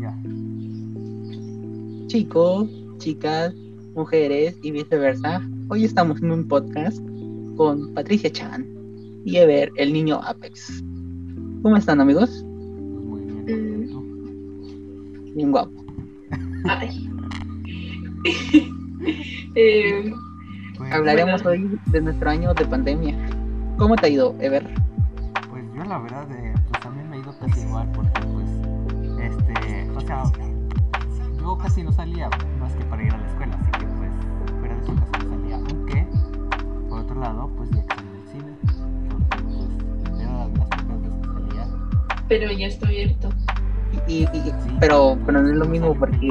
Ya. Chicos, chicas, mujeres y viceversa, hoy estamos en un podcast con Patricia Chan y Ever, el niño Apex. ¿Cómo están amigos? Muy bien. ¿y tú? Bien guapo. Ay. Eh, Pues, Hablaremos Bueno. hoy de nuestro año de pandemia. ¿Cómo te ha ido, Ever? Pues yo la verdad, eh, pues también me he ido casi igual porque yo casi no salía más que para ir a la escuela, así que pues fuera de eso casi no salía. Aunque, por otro lado, pues ya extraño el cine, porque pues era las pocas veces que salía. pero ya está abierto. Y, y- y- Sí, pero, pero no es lo mismo porque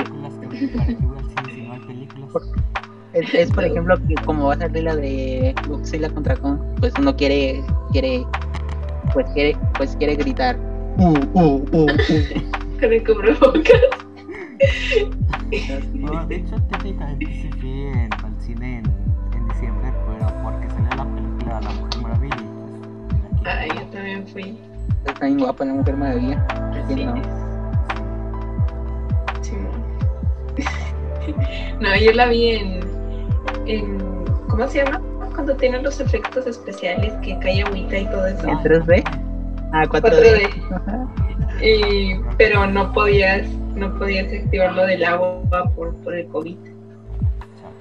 es, por ejemplo que como va a salir la de Godzilla contra Kong, pues uno quiere, quiere, pues quiere, pues quiere gritar. Uh, uh, uh, uh. Con el cubrebocas. No, de hecho, técnicamente sí fui en- al cine en, en diciembre, pero porque salió la película La Mujer Maravilla pues. Ay, yo también fui Está bien guapa la mujer maravilla. ¿Quién no? Sí. No, yo la vi en, en. ¿Cómo se llama? Cuando tienen los efectos especiales que cae agüita y todo eso. ¿En 3D? Ah, 4D. 4D. Y- pero no podías, no podías activar lo del agua por, por el COVID. Chao.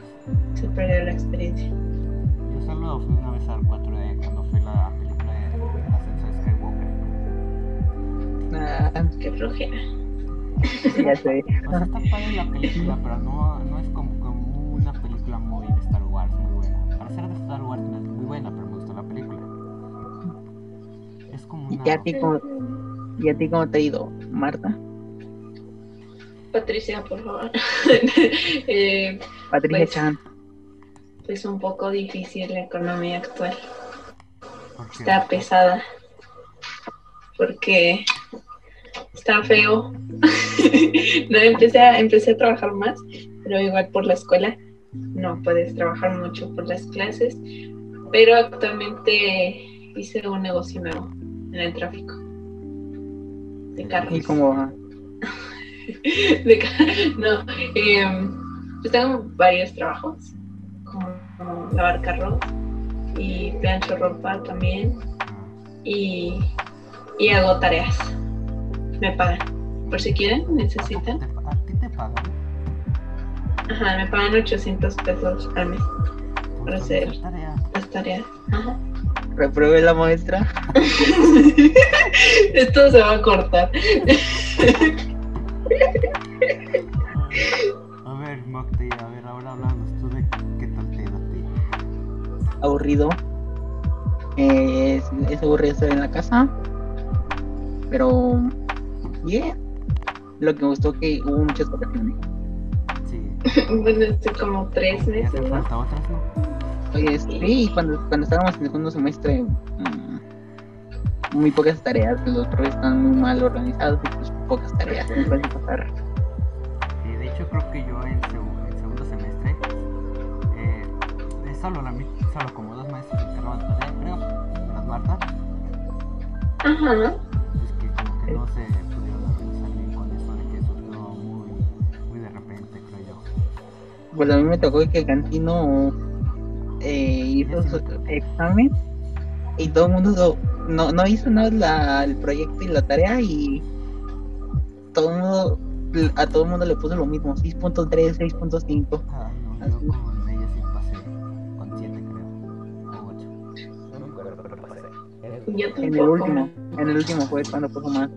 Se perdió la experiencia. Yo solo fui una vez al 4D cuando fue la película de Ascenso de Skywalker. Ah, Qué flojera. ya sé. O sea, está padre la película, pero no, no es como, como una película muy de Star Wars, muy buena. Para ser de Star Wars no es muy buena, pero me gustó la película. Es como una... ¿Y a ti cómo, y a ti cómo te ha ido, Marta? Patricia, por favor. Eh, Patricia Pues- Chan. pues un poco difícil la economía actual. Está pesada. Porque está feo. no, empecé a, empecé a trabajar más, pero igual por la escuela. No puedes trabajar mucho por las clases. Pero actualmente hice un negocio nuevo en el tráfico. De carros. Y como de ca- no, em, pues tengo varios trabajos, como, lavar carros y plancho ropa también y, y hago tareas. Me pagan. Por si quieren, necesitan. ¿Te- ¿A ti te pagan? Ajá, me pagan 800 pesos al mes por Para hacer las tareas. Ajá. Repruebe la maestra. Esto se va a cortar. A ver, Mocti, a ver, ahora hablamos tú de qué tal te ti. aburrido. Eh, es, es aburrido estar en la casa. Pero bien. Lo que me gustó que hubo muchas vacaciones. Sí. bueno, estoy como tres ¿Y meses, ¿no? falta otras, no? Oye, sí, cuando, cuando estábamos en el segundo semestre, mm, muy pocas tareas, los profes están muy mal organizados y pues pocas tareas, no pueden pasar. Sí, de hecho creo que yo en, segu- en segundo semestre, eh, es solo, la, solo como dos maestros de tarea, creo, menos Marta, Ajá. es que como que no se pudieron organizar bien con eso de que surgió muy, muy de repente, creo yo. Pues a mí me tocó que Cantino eh, hizo su examen y todo el mundo no, no hizo nada la- el proyecto y la tarea y todo el mundo a todo el mundo le puso lo mismo 6.3 6.5 Ah, no, Así. yo con ella sí pasé con siete creo, o ocho. No me acuerdo, pero pasé. Yo en el último en el último fue cuando puso más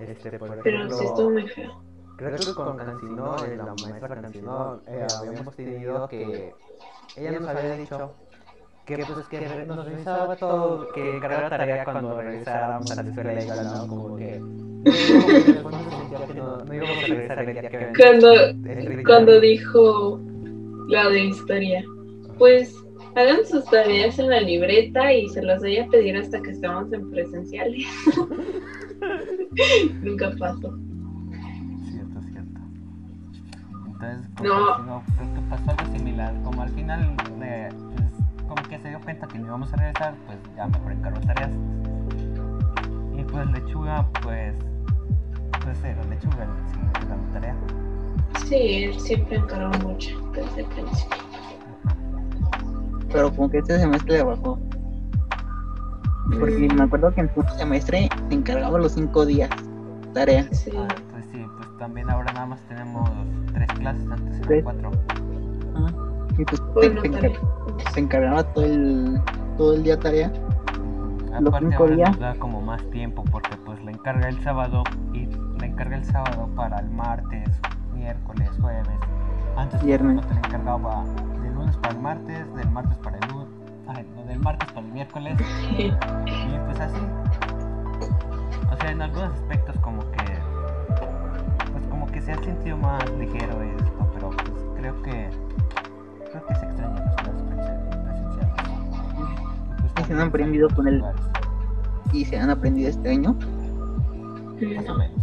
Este, por Pero sí estuvo muy feo. Creo que con Cancino, eh, la maestra Cancino, eh, habíamos tenido que ella nos había dicho que pues que nos revisaba todo, que encargaba tarea cuando regresáramos a la escuela y ¿no? como que Cuando, el 30. cuando dijo la de historia, pues hagan sus tareas en la libreta y se las voy a pedir hasta que estemos en presenciales. Nunca pasó. Entonces, con No. Creo que pasó algo similar, como al final eh, pues, como que se dio cuenta que no íbamos a regresar, pues ya mejor encargó tareas. Y pues Lechuga, pues lechuga, el siguiente dando tarea. Sí, él siempre encargó mucho desde el principio. Pero como que este semestre le bajó. Porque me acuerdo que en su semestre se encargaba los cinco días. Tarea. Sí. También ahora nada más tenemos tres clases, antes eran cuatro. Ah, Y pues Bueno, te encar- encargaba todo el, todo el día tarea. Aparte ahora días. nos da como más tiempo porque pues la encarga el sábado y la encarga el sábado para el martes, miércoles, jueves. Antes Viernes. ejemplo, te la encargaba del lunes para el martes, del martes para el lunes, ay, no, del martes para el miércoles y pues así. O sea, en algunos aspectos como que que se ha sentido más ligero esto, pero pues creo que creo que se extrañan las clases presen- presenciales. Pues, Y se han aprendido con el-. Y se han aprendido este año. Más o No. menos.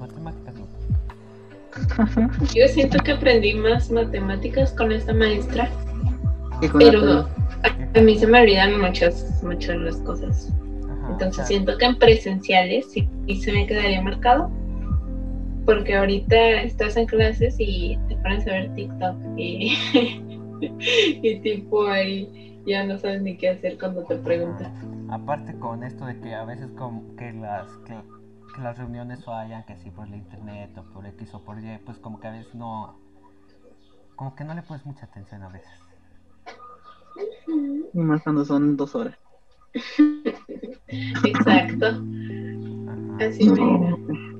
Matemáticas no. Yo siento que aprendí más matemáticas con esta maestra, con pero a, a mí se me olvidan muchas, muchas las cosas. Ajá, Entonces siento que en presenciales sí, sí se me quedaría marcado. Porque ahorita estás en clases y te pones a ver TikTok y, y tipo ahí ya no sabes ni qué hacer cuando te preguntan. Aparte con esto de que a veces como que las que, que las reuniones fallan, que si por el internet o por X o por Y, pues como que a veces no como que no le pones mucha atención a veces. Y más cuando son dos horas. Exacto, Ajá. así me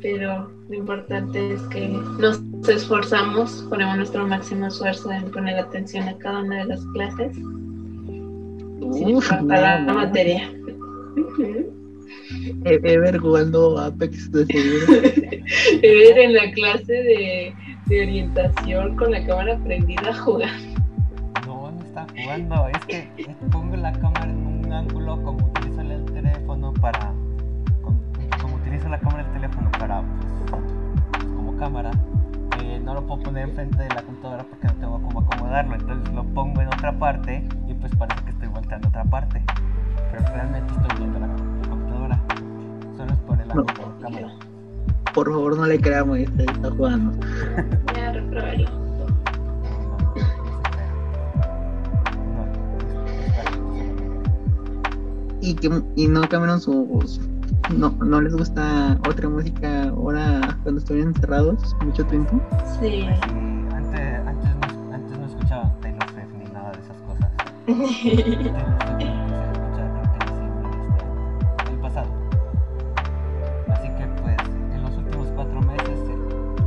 Pero lo importante es que nos esforzamos, ponemos nuestro máximo esfuerzo en poner atención a cada una de las clases sin Uf, nada la materia. Ever jugando Apex de seguro. Ever en la clase de, de orientación con la cámara prendida jugando. No, no está jugando, es que pongo la cámara en un ángulo como cámara eh, no lo puedo poner enfrente de la computadora porque no tengo cómo acomodarlo entonces lo pongo en otra parte y pues parece que estoy volteando a otra parte pero realmente estoy viendo la computadora solo es por el ángulo de la cámara Por favor, no le creamos, este está jugando. Ya no, no, no. No. Y, que, y no cambiaron su. No, no les gusta otra música ahora cuando estuvieron encerrados mucho tiempo. Sí. Pues sí, antes, antes, no, antes no escuchaba Taylor Swift ni nada de esas cosas. Taylor de el pasado. Así que pues en los últimos cuatro meses eh,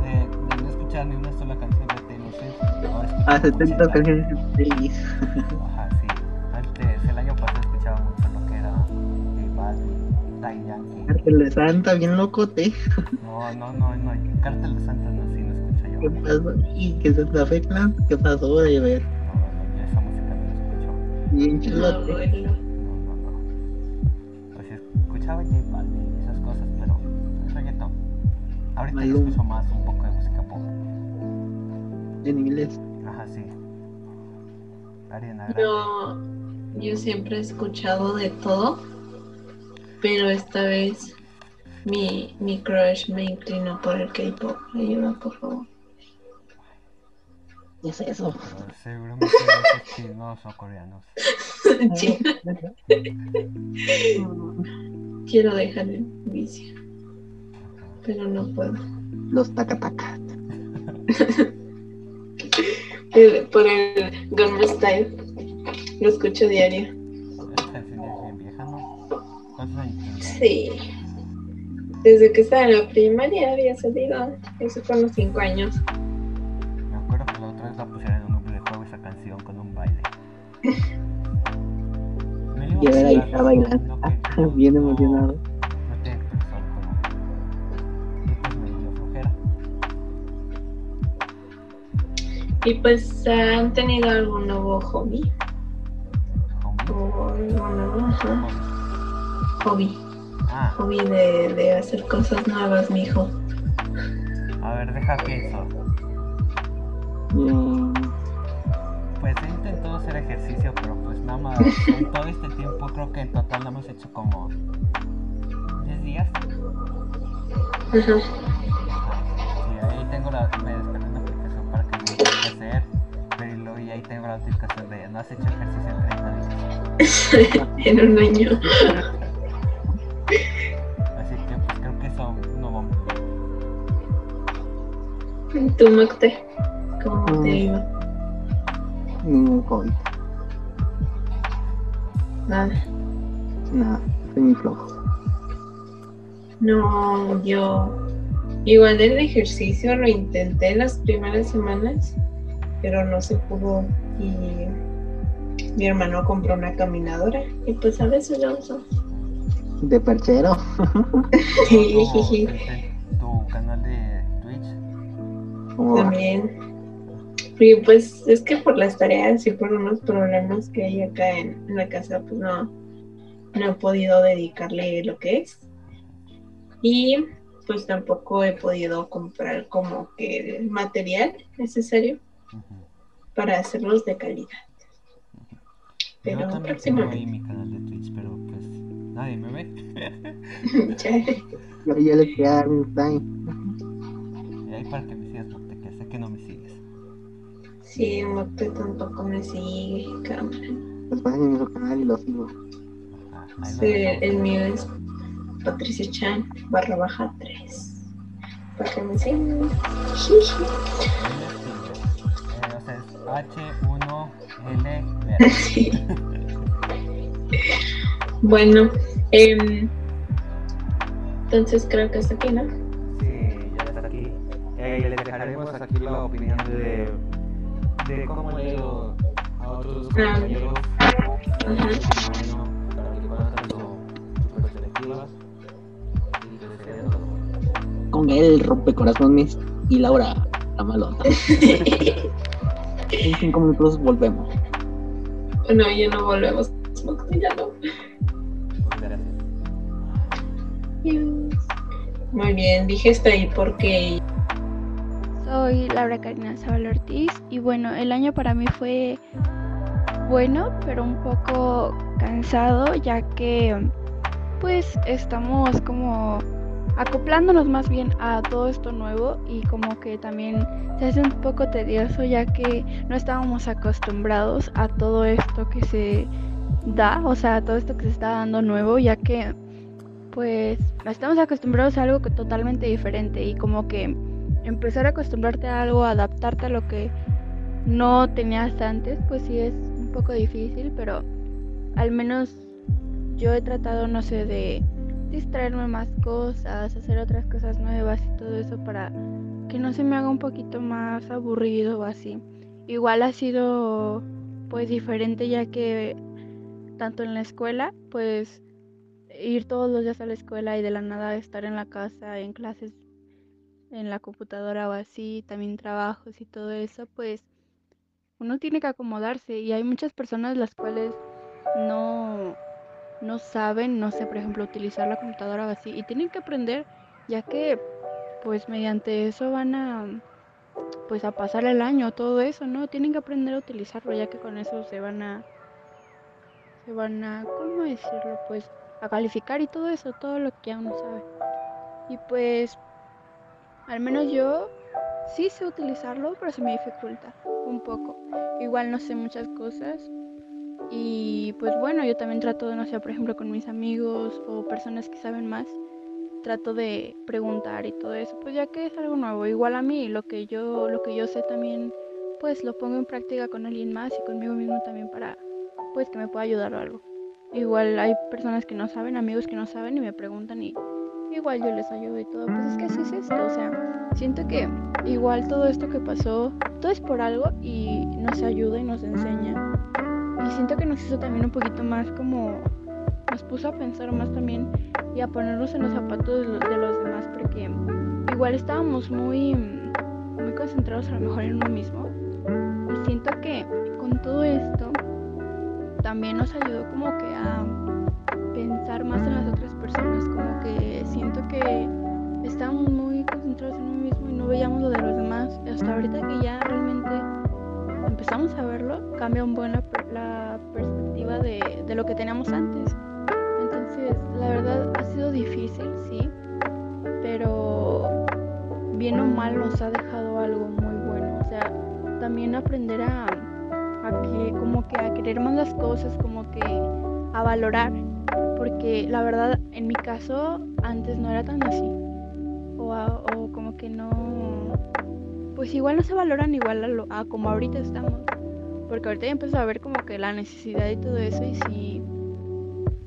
de, de no escuchar ni una sola canción de Taylor Swift, ahora escucho A como 70 80. canciones en playlist. Cartel de Santa, bien locote. No, no, no, no, Cártel de Santa no, sí, no escucho yo. ¿Qué pasó? ¿Y qué Santa Fe Clan? ¿Qué pasó de ver? No, no, yo esa música no la escucho. Bien No, chulote. No, no, no. Pues escuchaba J Balvin y esas cosas, pero es reggaetón. Ahorita ya Maluma. escucho más un poco de música pop. En inglés. Ajá, sí. Ariana Grande. Yo, yo siempre he escuchado de todo, pero esta vez mi, mi crush me inclinó por el K-pop. Ayuda, por favor. ¿Qué es eso? Pero seguramente esos chinos o coreanos. China, quiero dejar el vicio, pero no puedo. Los tacatacas. Por el Gangnam Style lo escucho diario. Esa canción ya es bien vieja, ¿no? ¿Cuántos años tiene? Sí. Desde que estaba en la primaria había salido. Eso fue unos 5 años. Me acuerdo que la otra vez la pusieron en un videojuego esa canción con un baile. Y a ver ahí está no- bailando. Bien emocionado. Y pues pues, ¿han tenido algún nuevo hobby? Homie. O ajá, hobby. Ah, Hobby de, de hacer cosas nuevas, mijo. a ver, deja pienso. Mm, Pues he intentado hacer ejercicio, pero pues nada más. En todo este tiempo creo que en total lo hemos hecho como 10 días. Ajá. Sí, ahí tengo la, me descargué una aplicación para que me qué hacer, pero y luego y ahí tengo la notificación de no has hecho ejercicio en 30 días. en un año. ¿Tú, Macte? ¿Cómo te Mm. iba? Ningún COVID. Nada. Nada, soy muy flojo. No, yo igual el ejercicio lo intenté las primeras semanas, pero no se pudo y mi hermano compró una caminadora y pues a veces la uso. De perchero. ¿Cómo ¿Cómo va? También. Y pues es que por las tareas y por unos problemas que hay acá en, en la casa, pues no, no he podido dedicarle lo que es. Y pues tampoco he podido comprar como que el material necesario para hacerlos de calidad. Pero Yo también tengo ahí próximamente. mi canal de Twitch, pero pues nadie me ve. Yo ya le quería dar un time. Sí, Mocte tampoco me sigue, cámara. Pues vayan en su canal y lo sigo. Sí, el mío es Patricia Chan barra baja 3. Para que me sigan. Jiji. Eh, o sea, es H1L Sí. Bueno, em, entonces creo que hasta aquí, ¿no? Sí, ya está aquí. Eh, les dejaremos aquí la opinión de, de cómo le ha ido a otros compañeros. Para que conozcan su, su perspectiva. Y que les quede todo. Con él rompecorazones y Laura la malota. En cinco minutos volvemos. no, ya no volvemos. Ya no. Muy bien, dije hasta ahí porque Soy Laura Karina Zabal Ortiz y bueno, el año para mí fue bueno, pero un poco cansado ya que pues estamos como acoplándonos más bien a todo esto nuevo y como que también se hace un poco tedioso ya que no estábamos acostumbrados a todo esto que se da, o sea, a todo esto que se está dando nuevo ya que pues estamos acostumbrados a algo totalmente diferente y como que empezar a acostumbrarte a algo, adaptarte a lo que no tenías antes, pues sí es un poco difícil, pero al menos yo he tratado, no sé, de distraerme más cosas, hacer otras cosas nuevas y todo eso para que no se me haga un poquito más aburrido o así. Igual ha sido pues diferente ya que tanto en la escuela, pues ir todos los días a la escuela y de la nada estar en la casa, en clases en la computadora o así, también trabajos y todo eso, pues uno tiene que acomodarse y hay muchas personas las cuales no, no saben, no sé, por ejemplo, utilizar la computadora o así y tienen que aprender ya que pues mediante eso van a pues a pasar el año, todo eso, ¿no? Tienen que aprender a utilizarlo ya que con eso se van a se van a, ¿cómo decirlo? Pues a calificar y todo eso, todo lo que ya uno sabe. Y pues al menos yo sí sé utilizarlo, pero se me dificulta un poco. Igual no sé muchas cosas. Y pues bueno, yo también trato de, no sé, por ejemplo, con mis amigos o personas que saben más, trato de preguntar y todo eso, pues ya que es algo nuevo. Igual a mí, lo que yo, lo que yo sé también, pues lo pongo en práctica con alguien más y conmigo mismo también para, pues que me pueda ayudar o algo. Igual hay personas que no saben, amigos que no saben y me preguntan y igual yo les ayudo y todo. Pues es que así es esto, o sea, siento que igual todo esto que pasó, todo es por algo y nos ayuda y nos enseña. Y siento que nos hizo también un poquito más como, nos puso a pensar más también y a ponernos en los zapatos de los, de los demás porque igual estábamos muy, muy concentrados a lo mejor en uno mismo. Y siento que con todo esto también nos ayudó como que a pensar más en las otras personas, como que siento que estábamos muy concentrados en uno mismo y no veíamos lo de los demás. Hasta ahorita que ya realmente empezamos a verlo, cambia un buen la, la perspectiva de, de lo que teníamos antes. Entonces, la verdad ha sido difícil, sí, pero nos ha dejado algo muy bueno. O sea, también aprender a, a que, como que a querer más las cosas, como que a valorar. Porque la verdad, en mi caso, antes no era tan así. O, o como que no. Pues igual no se valoran igual a, a como ahorita estamos. Porque ahorita ya empiezo a ver como que la necesidad y todo eso. Y si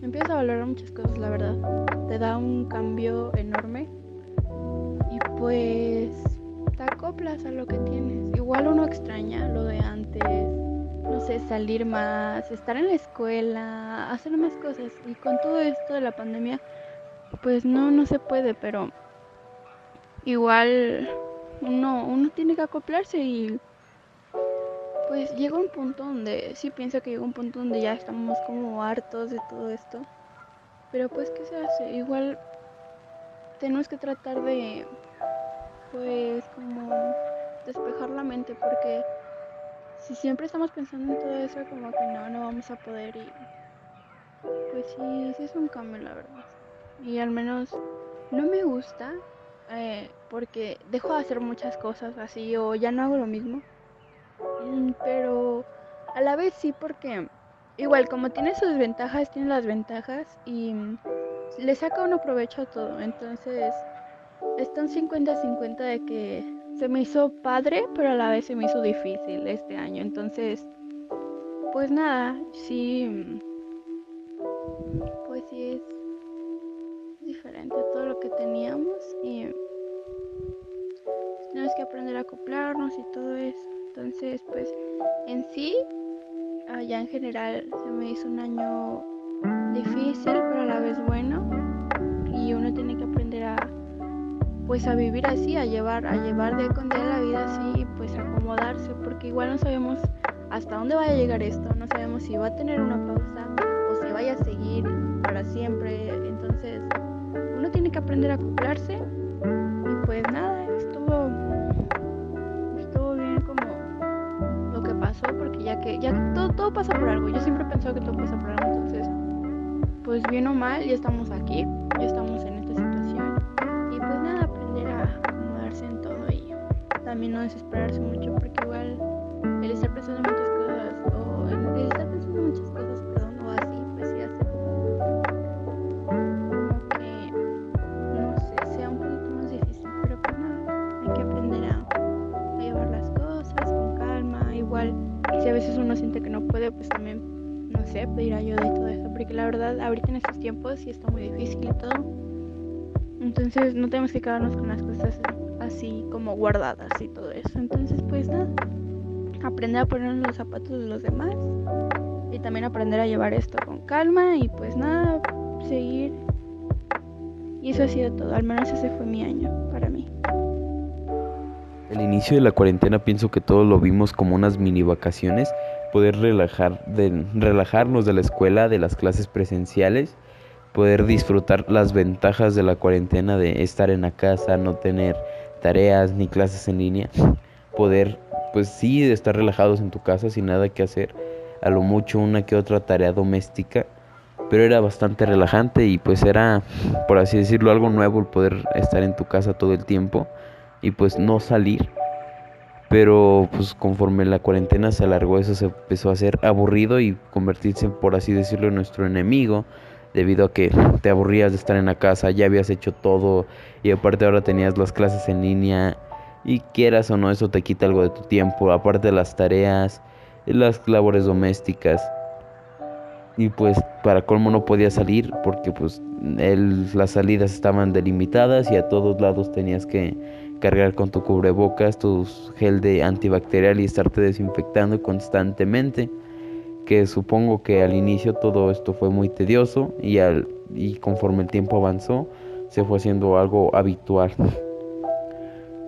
empiezas a valorar muchas cosas, la verdad. Te da un cambio enorme. Y pues te acoplas a lo que tienes. Igual uno extraña lo de antes. Salir más, estar en la escuela, hacer más cosas. Y con todo esto de la pandemia, pues no, no se puede, pero igual uno, uno tiene que acoplarse y pues llega un punto donde, sí pienso que llega un punto donde ya estamos como hartos de todo esto. Pero pues, ¿qué se hace? Igual tenemos que tratar de, pues, como despejar la mente porque si siempre estamos pensando en todo eso, como que no, no vamos a poder y pues sí, sí es un cambio, la verdad. Y al menos no me gusta eh, porque dejo de hacer muchas cosas así o ya no hago lo mismo. Mm, pero a la vez sí porque igual como tiene sus ventajas, tiene las ventajas y le saca uno provecho a todo. Entonces está un 50-50 de que se me hizo padre, pero a la vez se me hizo difícil este año. Entonces, pues nada, sí, pues sí es diferente a todo lo que teníamos y tenemos que aprender a acoplarnos y todo eso. Entonces, pues en sí, ya en general se me hizo un año difícil, pero a la vez bueno. Y uno tiene pues a vivir así, a llevar, a llevar de con día la vida así y pues acomodarse, porque igual no sabemos hasta dónde vaya a llegar esto, no sabemos si va a tener una pausa o si vaya a seguir para siempre, entonces uno tiene que aprender a acoplarse y pues nada, estuvo estuvo bien como lo que pasó, porque ya que ya todo, todo pasa por algo, yo siempre he pensado que todo pasa por algo, entonces pues bien o mal, ya estamos aquí, ya estamos en esta situación. Y pues nada, también no desesperarse mucho porque igual el estar pensando en muchas cosas o el, estar pensando en muchas cosas, perdón, o así, pues sí hace como, que, no sé, sea un poquito más difícil, pero pues nada, hay que aprender a, a llevar las cosas con calma, igual, si a veces uno siente que no puede, pues también, no sé, pedir ayuda y todo eso, porque la verdad, ahorita en estos tiempos sí está muy difícil y todo. Entonces no tenemos que quedarnos con las cosas así como guardadas y todo eso. Entonces pues nada, aprender a ponernos los zapatos de los demás y también aprender a llevar esto con calma y pues nada, seguir. Y eso ha sido todo, al menos ese fue mi año para mí. El inicio de la cuarentena pienso que todos lo vimos como unas mini vacaciones, poder relajar, de, relajarnos de la escuela, de las clases presenciales poder disfrutar las ventajas de la cuarentena de estar en la casa, no tener tareas ni clases en línea, poder pues sí estar relajados en tu casa sin nada que hacer, a lo mucho una que otra tarea doméstica, pero era bastante relajante y pues era por así decirlo algo nuevo el poder estar en tu casa todo el tiempo y pues no salir. Pero pues conforme la cuarentena se alargó eso se empezó a hacer aburrido y convertirse por así decirlo en nuestro enemigo debido a que te aburrías de estar en la casa, ya habías hecho todo y aparte ahora tenías las clases en línea y quieras o no eso te quita algo de tu tiempo, aparte de las tareas, las labores domésticas. Y pues para colmo no podía salir porque pues las salidas estaban delimitadas y a todos lados tenías que cargar con tu cubrebocas, tu gel de antibacterial y estarte desinfectando constantemente que supongo que al inicio todo esto fue muy tedioso y, al, y conforme el tiempo avanzó se fue haciendo algo habitual.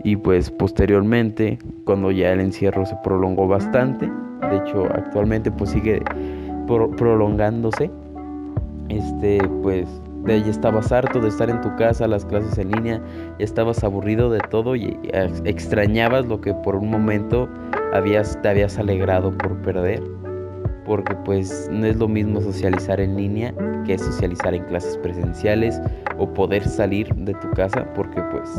Y pues posteriormente, cuando ya el encierro se prolongó bastante, de hecho actualmente pues sigue pro prolongándose, este pues de ya estabas harto de estar en tu casa, las clases en línea, ya estabas aburrido de todo y extrañabas lo que por un momento habías, te habías alegrado por perder porque pues no es lo mismo socializar en línea que socializar en clases presenciales o poder salir de tu casa porque pues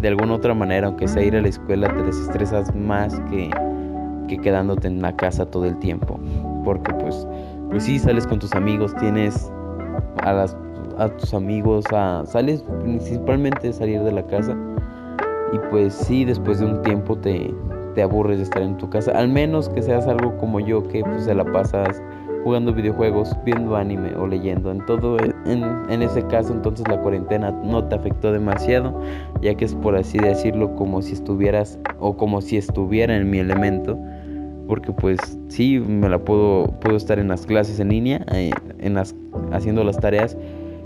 de alguna otra manera aunque sea ir a la escuela te desestresas más que, que quedándote en la casa todo el tiempo porque pues pues sí sales con tus amigos tienes a las a tus amigos a sales principalmente salir de la casa y pues sí después de un tiempo te te aburres de estar en tu casa. Al menos que seas algo como yo, que pues se la pasas jugando videojuegos, viendo anime o leyendo. En todo, en, en, ese caso, entonces la cuarentena no te afectó demasiado, ya que es por así decirlo como si estuvieras o como si estuviera en mi elemento. Porque pues sí, me la puedo, puedo estar en las clases en línea, eh, en las, haciendo las tareas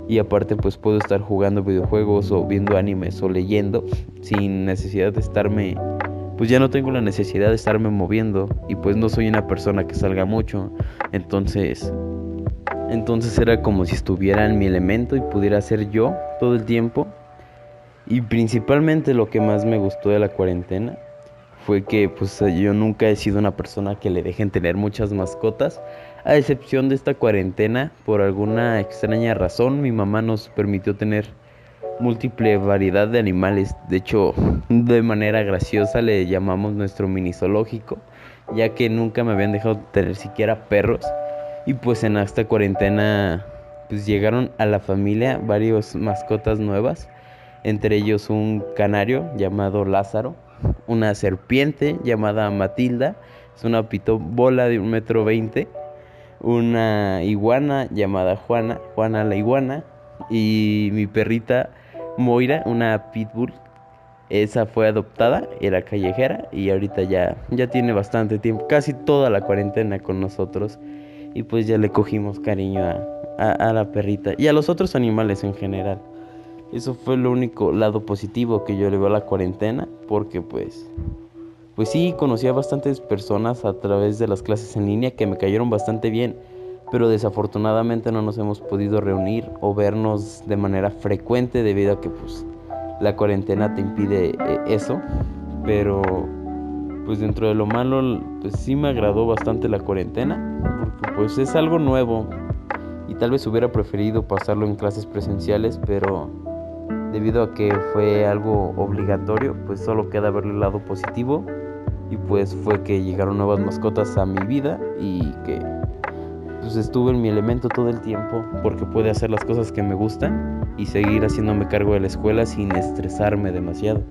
y aparte pues puedo estar jugando videojuegos o viendo animes o leyendo sin necesidad de estarme pues ya no tengo la necesidad de estarme moviendo y pues no soy una persona que salga mucho. Entonces, entonces era como si estuviera en mi elemento y pudiera ser yo todo el tiempo. Y principalmente lo que más me gustó de la cuarentena fue que pues yo nunca he sido una persona que le dejen tener muchas mascotas, a excepción de esta cuarentena, por alguna extraña razón mi mamá nos permitió tener múltiple variedad de animales. De hecho, de manera graciosa le llamamos nuestro mini zoológico, ya que nunca me habían dejado tener siquiera perros. Y pues en esta cuarentena pues llegaron a la familia varios mascotas nuevas, entre ellos un canario llamado Lázaro, una serpiente llamada Matilda, es una bola de un metro veinte, una iguana llamada Juana, Juana la iguana, y mi perrita Moira, una pitbull. Esa fue adoptada, era callejera y ahorita ya, ya tiene bastante tiempo, casi toda la cuarentena con nosotros. Y pues ya le cogimos cariño a, a, la perrita y a los otros animales en general. Eso fue lo único lado positivo que yo le veo a la cuarentena, porque pues, pues sí, conocí a bastantes personas a través de las clases en línea que me cayeron bastante bien pero desafortunadamente no nos hemos podido reunir o vernos de manera frecuente debido a que pues la cuarentena te impide eh, eso, pero pues dentro de lo malo pues sí me agradó bastante la cuarentena porque pues es algo nuevo. Y tal vez hubiera preferido pasarlo en clases presenciales, pero debido a que fue algo obligatorio, pues solo queda verle el lado positivo. Y pues fue que llegaron nuevas mascotas a mi vida y que pues estuve en mi elemento todo el tiempo porque pude hacer las cosas que me gustan y seguir haciéndome cargo de la escuela sin estresarme demasiado.